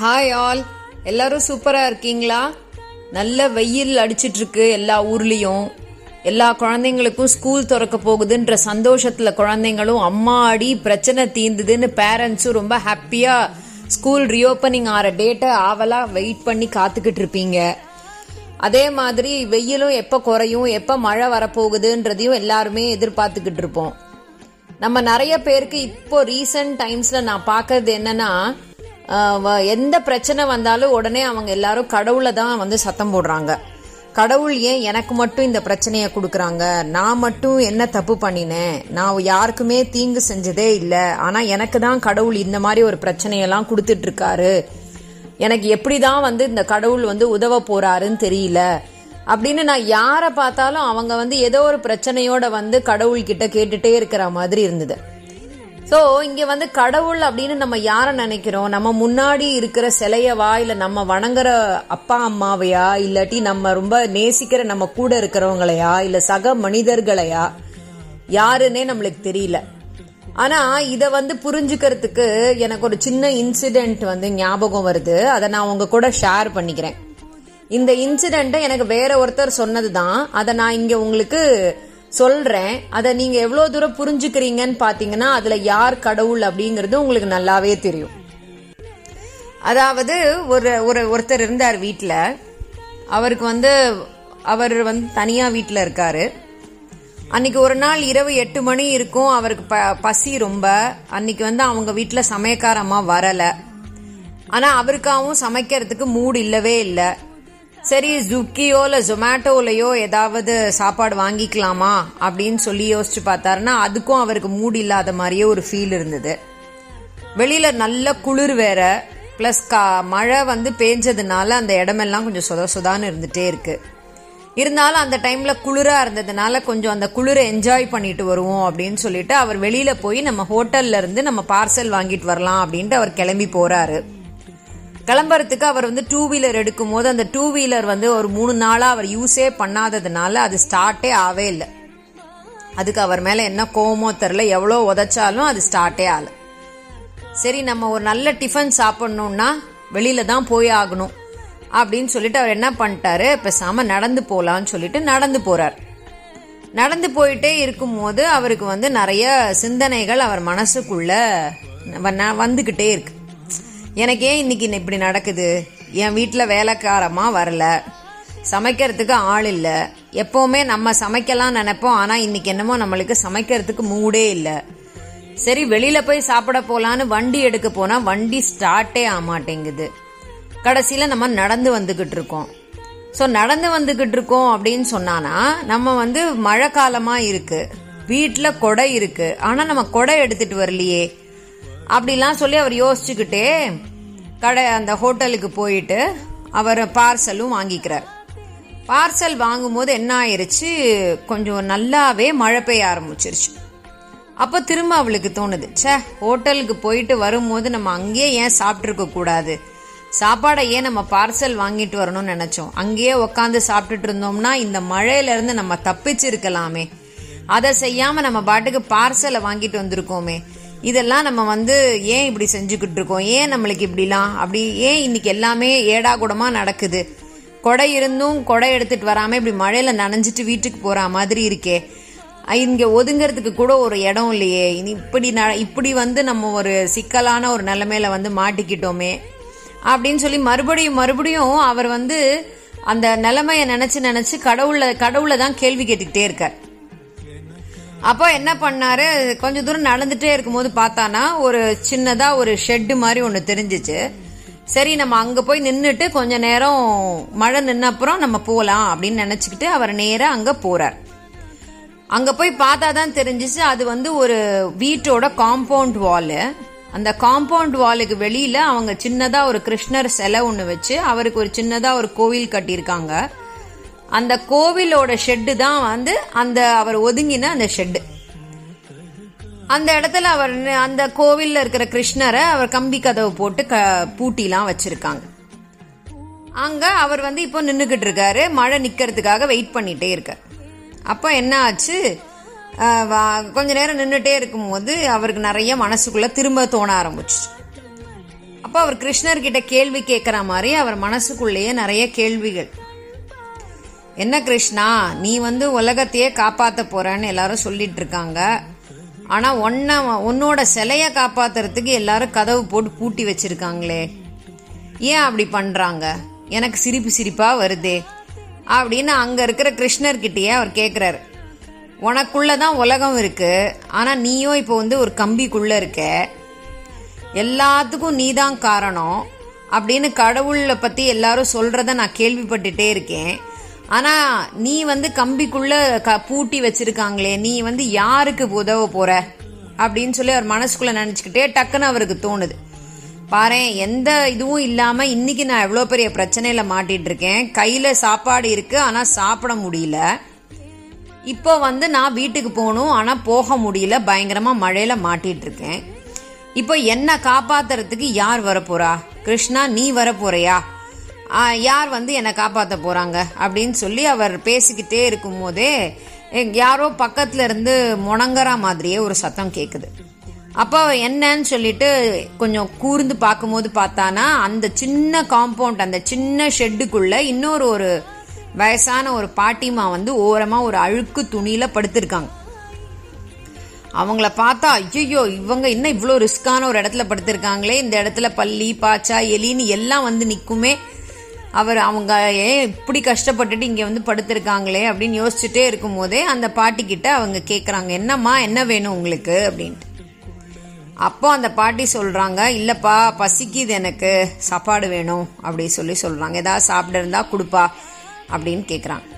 Hi all எல்லாரும் சூப்பரா இருக்கீங்களா? நல்ல வெயில் அடிச்சிட்டு இருக்கு எல்லா ஊர்லயும். எல்லா குழந்தைங்களுக்கும் ஸ்கூல் திறக்க போகுதுன்ற சந்தோஷத்துல குழந்தைங்களும் அம்மா அடி பிரச்சனை தீந்துதுன்னு பேரண்ட்ஸும் ரொம்ப ஹாப்பியா ஸ்கூல் ரீஓப்பனிங் ஆற டேட்டை ஆவலா வெயிட் பண்ணி காத்துக்கிட்டு இருப்பீங்க. அதே மாதிரி வெயிலும் எப்ப குறையும் எப்ப மழை வரப்போகுதுன்றதையும் எல்லாருமே எதிர்பார்த்துக்கிட்டு இருப்போம். நம்ம நிறைய பேருக்கு இப்போ ரீசன்ட் டைம்ஸ்ல நான் பார்க்கறது என்னன்னா எந்த பிரச்சனை வந்தாலும் உடனே அவங்க எல்லாரும் கடவுளை தான் வந்து சத்தம் போடுறாங்க. கடவுள் ஏன் எனக்கு மட்டும் இந்த பிரச்சனையை கொடுக்குறாங்க? நான் மட்டும் என்ன தப்பு பண்ணினேன்? நான் யாருக்குமே தீங்கு செஞ்சதே இல்லை. ஆனால் எனக்கு தான் கடவுள் இந்த மாதிரி ஒரு பிரச்சனையெல்லாம் கொடுத்துட்டு இருக்காரு எனக்கு எப்படிதான் வந்து இந்த கடவுள் வந்து உதவ போறாருன்னு தெரியல. அப்படின்னு நான் யாரை பார்த்தாலும் அவங்க வந்து ஏதோ ஒரு பிரச்சனையோட வந்து கடவுள் கிட்ட கேட்டுட்டே இருக்கிற மாதிரி இருந்தது. சோ இங்க வந்து கடவுள் அப்படின்னு நம்ம யார நினைக்கிறோம்? நம்ம முன்னாடி இருக்கிற சிலையவா? இல்ல நம்ம வணங்குற அப்பா அம்மாவையா? இல்லாட்டி நம்ம ரொம்ப நேசிக்கிற நம்ம கூட இருக்கிறவங்களையா? இல்ல சக மனிதர்களையா? யாருன்னே நம்மளுக்கு தெரியல. ஆனா இத வந்து புரிஞ்சுக்கிறதுக்கு எனக்கு ஒரு சின்ன இன்சிடென்ட் வந்து ஞாபகம் வருது. அதை நான் உங்க கூட ஷேர் பண்ணிக்கிறேன். இந்த இன்சிடென்ட்டை எனக்கு வேற ஒருத்தர் சொன்னதுதான். அதை நான் இங்க உங்களுக்கு சொல்றேன். அதை நீங்க எவ்வளவு தூரம் புரிஞ்சுக்கிறீங்கன்னு பாத்தீங்கன்னா அதுல யார் கடவுள் அப்படிங்கறது உங்களுக்கு நல்லாவே தெரியும். அதாவது ஒரு ஒரு ஒருத்தர் இருந்தார் வீட்டில் அவருக்கு வந்து அவர் வந்து தனியா வீட்டில் இருக்காரு. அன்னைக்கு ஒரு நாள் இரவு எட்டு மணி இருக்கும். அவருக்கு ப- பசி ரொம்ப. அன்னைக்கு வந்து அவங்க வீட்டில் சமயக்கார அம்மா ஆனால் அவருக்காகவும் சமைக்கிறதுக்கு மூடு இல்லவே இல்லை. சரி ஜுக்கியோ இல்ல ஜொமேட்டோலயோ ஏதாவது சாப்பாடு வாங்கிக்கலாமா அப்படின்னு சொல்லி யோசிச்சு பார்த்தாருன்னா அதுக்கும் அவருக்கு மூடி இல்லாத மாதிரியே ஒரு ஃபீல் இருந்தது. வெளியில நல்ல குளிர் வேற. பிளஸ் மழை வந்து பேஞ்சதுனால அந்த இடமெல்லாம் கொஞ்சம் சொத சொதான்னு இருந்துட்டே இருக்கு. இருந்தாலும் அந்த டைம்ல குளிரா இருந்ததுனால கொஞ்சம் அந்த குளிரை என்ஜாய் பண்ணிட்டு வருவோம் அப்படின்னு சொல்லிட்டு அவர் வெளியில போய் நம்ம ஹோட்டல்ல இருந்து நம்ம பார்சல் வாங்கிட்டு வரலாம் அப்படின்ட்டு அவர் கிளம்பி போறாரு. கிளம்புறதுக்கு அவர் வந்து டூ வீலர் எடுக்கும் போது அந்த டூ வீலர் வந்து ஒரு மூணு நாளா அவர் யூஸே பண்ணாததுனால அது ஸ்டார்ட்டே ஆவே இல்லை. அதுக்கு அவர் மேல என்ன கோவமோ தெரில எவ்வளோ உதைச்சாலும் அது ஸ்டார்ட்டே ஆகல. சரி நம்ம ஒரு நல்ல டிஃபன் சாப்பிடணும்னா வெளியில தான் போய் ஆகணும் அப்படின்னு சொல்லிட்டு அவர் என்ன பண்ணிட்டாரு பேசாம நடந்து போகலான்னு சொல்லிட்டு நடந்து போறார். நடந்து போயிட்டே இருக்கும்போது அவருக்கு வந்து நிறைய சிந்தனைகள் அவர் மனசுக்குள்ள வ- வந்துகிட்டே இருக்கு. எனக்கு ஏன் இன்னைக்கு இப்படி நடக்குது. என் வீட்டில் வேலைக்காரமாக வரல. சமைக்கிறதுக்கு ஆள் இல்லை. எப்போவுமே நம்ம சமைக்கலாம் நினைப்போம். ஆனால் இன்னைக்கு என்னமோ நம்மளுக்கு சமைக்கிறதுக்கு மூடே இல்லை. சரி வெளியில போய் சாப்பிட போலான்னு வண்டி எடுக்க போனா வண்டி ஸ்டார்ட்டே ஆக மாட்டேங்குது. கடைசியில நம்ம நடந்து வந்துகிட்டு இருக்கோம். ஸோ நடந்து வந்துகிட்டு இருக்கோம் அப்படின்னு சொன்னானா நம்ம வந்து மழை காலமா இருக்கு. வீட்டில் கொடை இருக்கு. ஆனா நம்ம கொடை எடுத்துட்டு வரலையே. அப்படிலாம் சொல்லி அவர் யோசிச்சுக்கிட்டே கடை அந்த ஹோட்டலுக்கு போயிட்டு அவர் பார்சலும் வாங்கிக்கிறார். பார்சல் வாங்கும்போது என்ன ஆயிருச்சு? கொஞ்சம் நல்லாவே மழை பெய்ய ஆரம்பிச்சிருச்சு. அப்போ திரும்ப அவளுக்கு தோணுது ச்சே ஹோட்டலுக்கு போயிட்டு வரும்போது நம்ம அங்கேயே ஏன் சாப்பிட்ருக்க கூடாது? சாப்பாடை ஏன் நம்ம பார்சல் வாங்கிட்டு வரணும்னு நினைச்சோம்? அங்கேயே உக்காந்து சாப்பிட்டுட்டு இருந்தோம்னா இந்த மழையில இருந்து நம்ம தப்பிச்சு இருக்கலாமே அதை செய்யாம நம்ம பாட்டுக்கு பார்சலை வாங்கிட்டு வந்திருக்கோமே. இதெல்லாம் நம்ம வந்து ஏன் இப்படி செஞ்சுக்கிட்டு இருக்கோம் ஏன் நம்மளுக்கு இப்படிலாம்? அப்படி ஏன் இன்னைக்கு எல்லாமே ஏடாகூடமா நடக்குது? கொடை இருந்தும் கொடை எடுத்துட்டு வராம இப்படி மழையில நனைஞ்சிட்டு வீட்டுக்கு போற மாதிரி இருக்கே. இங்கே இங்க ஒதுங்கிறதுக்கு கூட ஒரு இடம் இல்லையே. இனி இப்படி ந- இப்படி வந்து நம்ம ஒரு சிக்கலான ஒரு நிலைமையில வந்து மாட்டிக்கிட்டோமே. அப்படின்னு சொல்லி மறுபடியும் மறுபடியும் அவர் வந்து அந்த நிலைமையை நினைச்சு நினைச்சு கடவுள கடவுளை தான் கேள்வி கேட்டுக்கிட்டே இருக்கார். அப்போ என்ன பண்ணாரு? கொஞ்ச தூரம் நடந்துட்டே இருக்கும்போது பார்த்தானா ஒரு சின்னதா ஒரு ஷெட்டு மாதிரி ஒன்று தெரிஞ்சிச்சு. சரி நம்ம அங்க போய் நின்றுட்டு கொஞ்ச நேரம் மழை நின்ன அப்புறம் நம்ம போகலாம் அப்படின்னு நினைச்சுக்கிட்டு அவர் நேராக அங்க போறார். அங்க போய் பார்த்தா தான் தெரிஞ்சிச்சு அது வந்து ஒரு வீட்டோட காம்பவுண்ட் வாலு அந்த காம்பவுண்ட் வாலுக்கு வெளியில அவங்க சின்னதா ஒரு கிருஷ்ணர் சிலை ஒன்று வச்சு அவருக்கு ஒரு சின்னதா ஒரு கோவில் கட்டியிருக்காங்க. அந்த கோவிலோட ஷெட்டு தான் வந்து அந்த அவர் ஒதுங்கின அந்த ஷெட்டு அந்த இடத்துல அவர் அந்த கோவில்ல இருக்கிற கிருஷ்ணரை அவர் கம்பி கதவு போட்டு க பூட்டிலாம் வச்சிருக்காங்க. அங்க அவர் வந்து இப்போ நின்னுகிட்டு இருக்காரு. மழை நிக்கிறதுக்காக வெயிட் பண்ணிட்டே இருக்கார். அப்ப என்ன ஆச்சு? வா- கொஞ்ச நேரம் நின்றுட்டே இருக்கும்போது அவருக்கு நிறைய மனசுக்குள்ள திரும்ப தோண ஆரம்பிச்சு அப்போ அவர் கிருஷ்ணர்கிட்ட கேள்வி கேட்குற மாதிரி அவர் மனசுக்குள்ளேயே நிறைய கேள்விகள். என்ன கிருஷ்ணா நீ வந்து உலகத்தையே காப்பாத்த போறன்னு எல்லாரும் சொல்லிட்டு இருக்காங்க. ஆனா ஒன்ன உன்னோட சிலைய காப்பாத்துறதுக்கு எல்லாரும் கதவு போட்டு பூட்டி வச்சிருக்காங்களே. ஏன் அப்படி பண்றாங்க? எனக்கு சிரிப்பு சிரிப்பா வருதே. அப்படின்னு அங்க இருக்கிற கிருஷ்ணர் கிட்டயே அவர் கேக்குறாரு. உனக்குள்ளதான் உலகம் இருக்கு. ஆனா நீயும் இப்போ வந்து ஒரு கம்பிக்குள்ள இருக்க. எல்லாத்துக்கும் நீதான் காரணம். அப்படின்னு கடவுளை பத்தி எல்லாரும் சொல்றத நான் கேள்விப்பட்டுட்டே இருக்கேன். ஆனா நீ வந்து கம்பிக்குள்ள க- பூட்டி வச்சிருக்காங்களே நீ வந்து யாருக்கு உதவ போற? அப்படின்னு சொல்லி அவர் மனசுக்குள்ள நினைச்சுக்கிட்டே டக்குன்னு அவருக்கு தோணுது. பாரு எந்த இதுவும் இல்லாம இன்னைக்கு நான் எவ்வளவு பெரிய பிரச்சனையில மாட்டிட்டு இருக்கேன் கையில சாப்பாடு இருக்கு ஆனா சாப்பிட முடியல. இப்போ வந்து நான் வீட்டுக்கு போகணும் ஆனா போக முடியல. பயங்கரமா மழையில மாட்டிட்டு இருக்கேன் இப்போ என்ன காப்பாத்துறதுக்கு யார் வரப்போறா? கிருஷ்ணா நீ வரப்போறியா? யார் வந்து என்னை காப்பாற்ற போகிறாங்க அப்படின்னு சொல்லி அவர் பேசிக்கிட்டே இருக்கும் போதே யாரோ பக்கத்துல இருந்து முணங்குற மாதிரியே ஒரு சத்தம் கேட்குது அப்போ என்னன்னு சொல்லிட்டு கொஞ்சம் கூர்ந்து பார்க்கும்போது பார்த்தானா அந்த சின்ன காம்பவுண்ட் அந்த சின்ன ஷெட்டுக்குள்ள இன்னொரு ஒரு வயசான ஒரு பாட்டிமா வந்து ஓரமா ஒரு அழுக்கு துணியில படுத்திருக்காங்க. அவங்கள பார்த்தா ஐயோ இவங்க இன்னும் இவ்வளோ ரிஸ்கான ஒரு இடத்துல படுத்திருக்காங்களே இந்த இடத்துல பள்ளி பாச்சா எலின்னு எல்லாம் வந்து நிற்குமே அவர் அவங்க ஏன் இப்படி கஷ்டப்பட்டுட்டு இங்கே வந்து படுத்திருக்காங்களே அப்படின்னு யோசிச்சுட்டே இருக்கும் போதே அந்த பாட்டி கிட்ட அவங்க கேட்குறாங்க என்னம்மா என்ன வேணும் உங்களுக்கு? அப்படின்ட்டு. அப்போ அந்த பாட்டி சொல்கிறாங்க இல்லைப்பா பசிக்குது எனக்கு சாப்பாடு வேணும் அப்படி சொல்லி சொல்கிறாங்க ஏதாவது சாப்பிட இருந்தா கொடுப்பா அப்படின்னு கேட்குறாங்க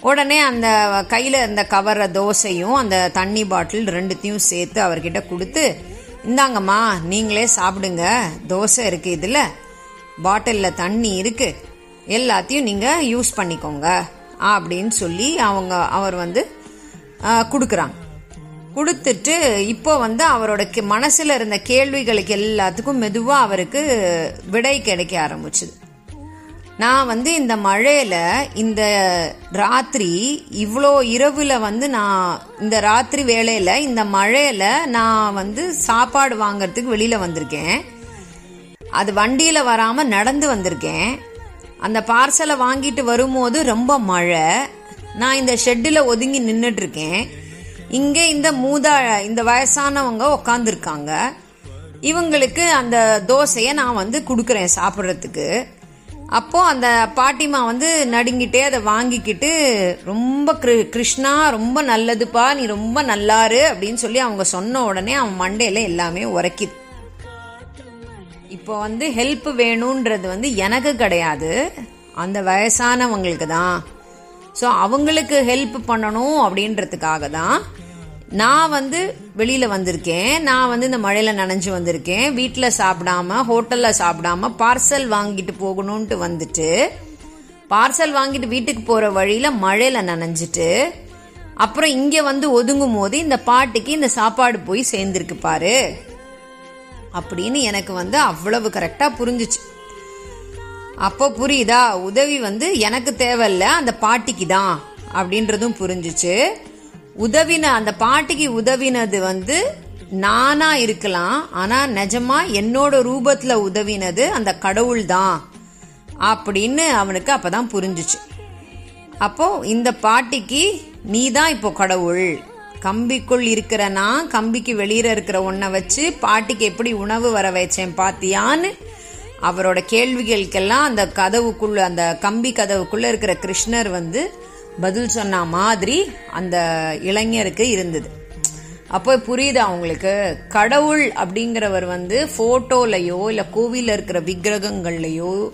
உடனே அந்த கையில் இருந்த கவர்ற தோசையும் அந்த தண்ணி பாட்டில் ரெண்டுத்தையும் சேர்த்து அவர்கிட்ட கொடுத்து இந்தாங்கம்மா நீங்களே சாப்பிடுங்க தோசை இருக்கு இதில். பாட்டில்ல தண்ணி இருக்கு. எல்லாத்தையும் நீங்க யூஸ் பண்ணிக்கோங்க. அப்படின்னு சொல்லி அவங்க அவர் வந்து கொடுக்குறாங்க. கொடுத்துட்டு இப்போ வந்து அவரோட கே- மனசுல இருந்த கேள்விகளுக்கு எல்லாத்துக்கும் மெதுவா அவருக்கு விடை கிடைக்க ஆரம்பிச்சுது. நான் வந்து இந்த மழையில இந்த ராத்திரி இவ்வளோ இரவுல வந்து நான் இந்த ராத்திரி வேளையில் இந்த மழையில நான் வந்து சாப்பாடு வாங்கறதுக்கு வெளியில வந்திருக்கேன். அது வண்டியில் வராமல் நடந்து வந்திருக்கேன். அந்த பார்சலை வாங்கிட்டு வரும்போது ரொம்ப மழை. நான் இந்த ஷெட்டில் ஒதுங்கி நின்றுட்டுருக்கேன் இங்கே இந்த மூதா இந்த வயசானவங்க உக்காந்துருக்காங்க. இவங்களுக்கு அந்த தோசையை நான் வந்து கொடுக்குறேன் சாப்பிட்றதுக்கு. அப்போது அந்த பாட்டிமா வந்து நடுங்கிட்டே அதை வாங்கிக்கிட்டு ரொம்ப கிரு- கிருஷ்ணா ரொம்ப நல்லதுப்பா நீ ரொம்ப நல்லாரு அப்படின்னு சொல்லி அவங்க சொன்ன உடனே அவன் மண்டையில் எல்லாமே உரைக்கிது. இப்போ வந்து ஹெல்ப் வேணுன்றது வந்து எனக்கு கிடையாது. அந்த வயசானவங்களுக்கு தான். ஸோ அவங்களுக்கு ஹெல்ப் பண்ணணும் அப்படின்றதுக்காக தான் நான் வந்து வெளியில் வந்திருக்கேன். நான் வந்து இந்த மழையில் நனைஞ்சு வந்திருக்கேன். வீட்டில் சாப்பிடாம ஹோட்டலில் சாப்பிடாம பார்சல் வாங்கிட்டு போகணும்ட்டு வந்துட்டு பார்சல் வாங்கிட்டு வீட்டுக்கு போகிற வழியில் மழையில் நனைஞ்சிட்டு அப்புறம் இங்கே வந்து ஒதுங்கும் போது இந்த பாட்டுக்கு இந்த சாப்பாடு போய் சேர்ந்துருக்கு பாரு. அப்படின்னு எனக்கு வந்து அவ்வளவு கரெக்டா புரிஞ்சுச்சு. அப்போ புரியுதா? உதவி வந்து எனக்கு தேவையில்ல அந்த பாட்டிக்கு தான் அப்படின்றதும் புரிஞ்சுச்சு. உதவின அந்த பாட்டிக்கு உதவினது வந்து நானா இருக்கலாம் ஆனா நிஜமா என்னோட ரூபத்துல உதவினது அந்த கடவுள் தான் அப்படின்னு அவனுக்கு அப்பதான் புரிஞ்சுச்சு. அப்போ இந்த பாட்டிக்கு நீ தான் இப்போ கடவுள். கம்பிக்குள் இருக்கிற நான் கம்பிக்கு வெளியில இருக்கிற ஒன்ன வச்சு பாட்டிக்கு எப்படி உணவு வர வச்சேன் பாத்தியான்னு அவரோட கேள்விகளுக்கெல்லாம் அந்த கதவுக்குள்ள அந்த கம்பி கதவுக்குள்ள இருக்கிற கிருஷ்ணர் வந்து பதில் சொன்ன மாதிரி அந்த இளைஞருக்கு இருந்தது. அப்போ புரியுது அவங்களுக்கு கடவுள் அப்படிங்கிறவர் வந்து ஃபோட்டோலையோ இல்ல கோவிலில் இருக்கிற விக்கிரகங்கள்லயோ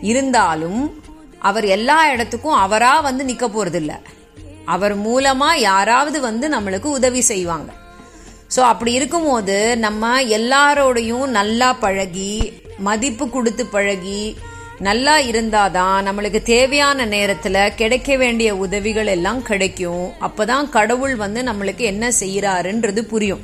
இருந்தாலும் அவர் எல்லா இடத்துக்கும் அவரா வந்து நிக்க போறதில்ல. அவர் மூலமா யாராவது வந்து நம்மளுக்கு உதவி செய்வாங்க. ஸோ அப்படி இருக்கும்போது நம்ம எல்லாரோடையும் நல்லா பழகி மதிப்பு கொடுத்து பழகி நல்லா இருந்தாதான் நம்மளுக்கு தேவையான நேரத்தில் கிடைக்க வேண்டிய உதவிகள் எல்லாம் கிடைக்கும். அப்போதான் கடவுள் வந்து நம்மளுக்கு என்ன செய்கிறாருன்றது புரியும்.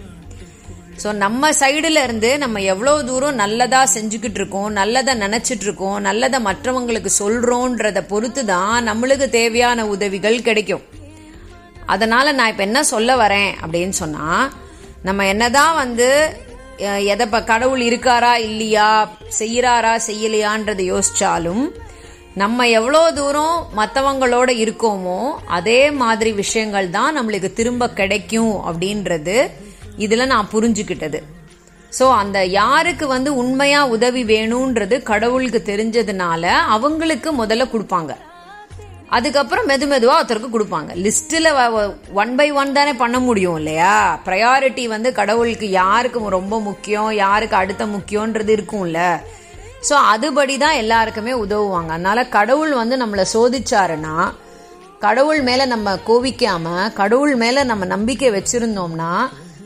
ஸோ நம்ம சைடுல இருந்து நம்ம எவ்வளோ தூரம் நல்லதா செஞ்சுக்கிட்டு இருக்கோம் நல்லதை நினச்சிட்டு இருக்கோம் நல்லதை மற்றவங்களுக்கு சொல்கிறோன்றதை பொறுத்து தான் நம்மளுக்கு தேவையான உதவிகள் கிடைக்கும். அதனால நான் இப்ப என்ன சொல்ல வரேன் அப்படின்னு சொன்னா நம்ம என்னதான் வந்து அஹ், எதை கடவுள் இருக்காரா இல்லையா செய்யறாரா செய்யலையான்றதை யோசிச்சாலும் நம்ம எவ்வளோ தூரம் மற்றவங்களோட இருக்கோமோ அதே மாதிரி விஷயங்கள் தான் நம்மளுக்கு திரும்ப கிடைக்கும் அப்படின்றது இதில் நான் புரிஞ்சுக்கிட்டது. ஸோ அந்த யாருக்கு வந்து உண்மையாக உதவி வேணுன்றது கடவுளுக்கு தெரிஞ்சதுனால அவங்களுக்கு முதல்ல கொடுப்பாங்க. அதுக்கப்புறம் மெது மெதுவா ஒருத்தருக்கு கொடுப்பாங்க. லிஸ்ட்ல ஒன் பை ஒன் தானே பண்ண முடியும் இல்லையா? ப்ரையாரிட்டி வந்து கடவுளுக்கு யாருக்கு ரொம்ப முக்கியம் யாருக்கு அடுத்த முக்கியன்றது இருக்கும்ல. ஸோ அதுபடி தான் எல்லாருக்குமே உதவுவாங்க. அதனால கடவுள் வந்து நம்மளை சோதிச்சாருன்னா கடவுள் மேல நம்ம கோவிக்காம கடவுள் மேல நம்ம நம்பிக்கை வச்சிருந்தோம்னா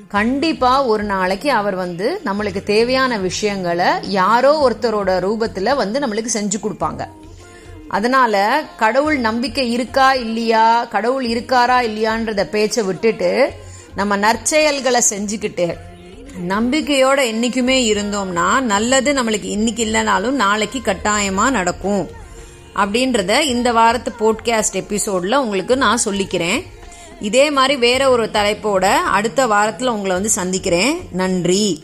கண்டிப்பா ஒரு நாளைக்கு அவர் வந்து நம்மளுக்கு தேவையான விஷயங்களை யாரோ ஒருத்தரோட ரூபத்துல வந்து நம்மளுக்கு செஞ்சு கொடுப்பாங்க. அதனால கடவுள் நம்பிக்கை இருக்கா இல்லையா கடவுள் இருக்காரா இல்லையான்றத பேச்சை விட்டுட்டு நம்ம நற்செயல்களை செஞ்சுக்கிட்டு நம்பிக்கையோட என்னைக்குமே இருந்தோம்னா நல்லது நம்மளுக்கு இன்னைக்கு இல்லைனாலும் நாளைக்கு கட்டாயமா நடக்கும் அப்படின்றத இந்த வாரத்து போட்காஸ்ட் எபிசோட்ல உங்களுக்கு நான் சொல்லிக்கிறேன். இதே மாதிரி வேற ஒரு தலைப்போட அடுத்த வாரத்தில் உங்களை வந்து சந்திக்கிறேன். நன்றி.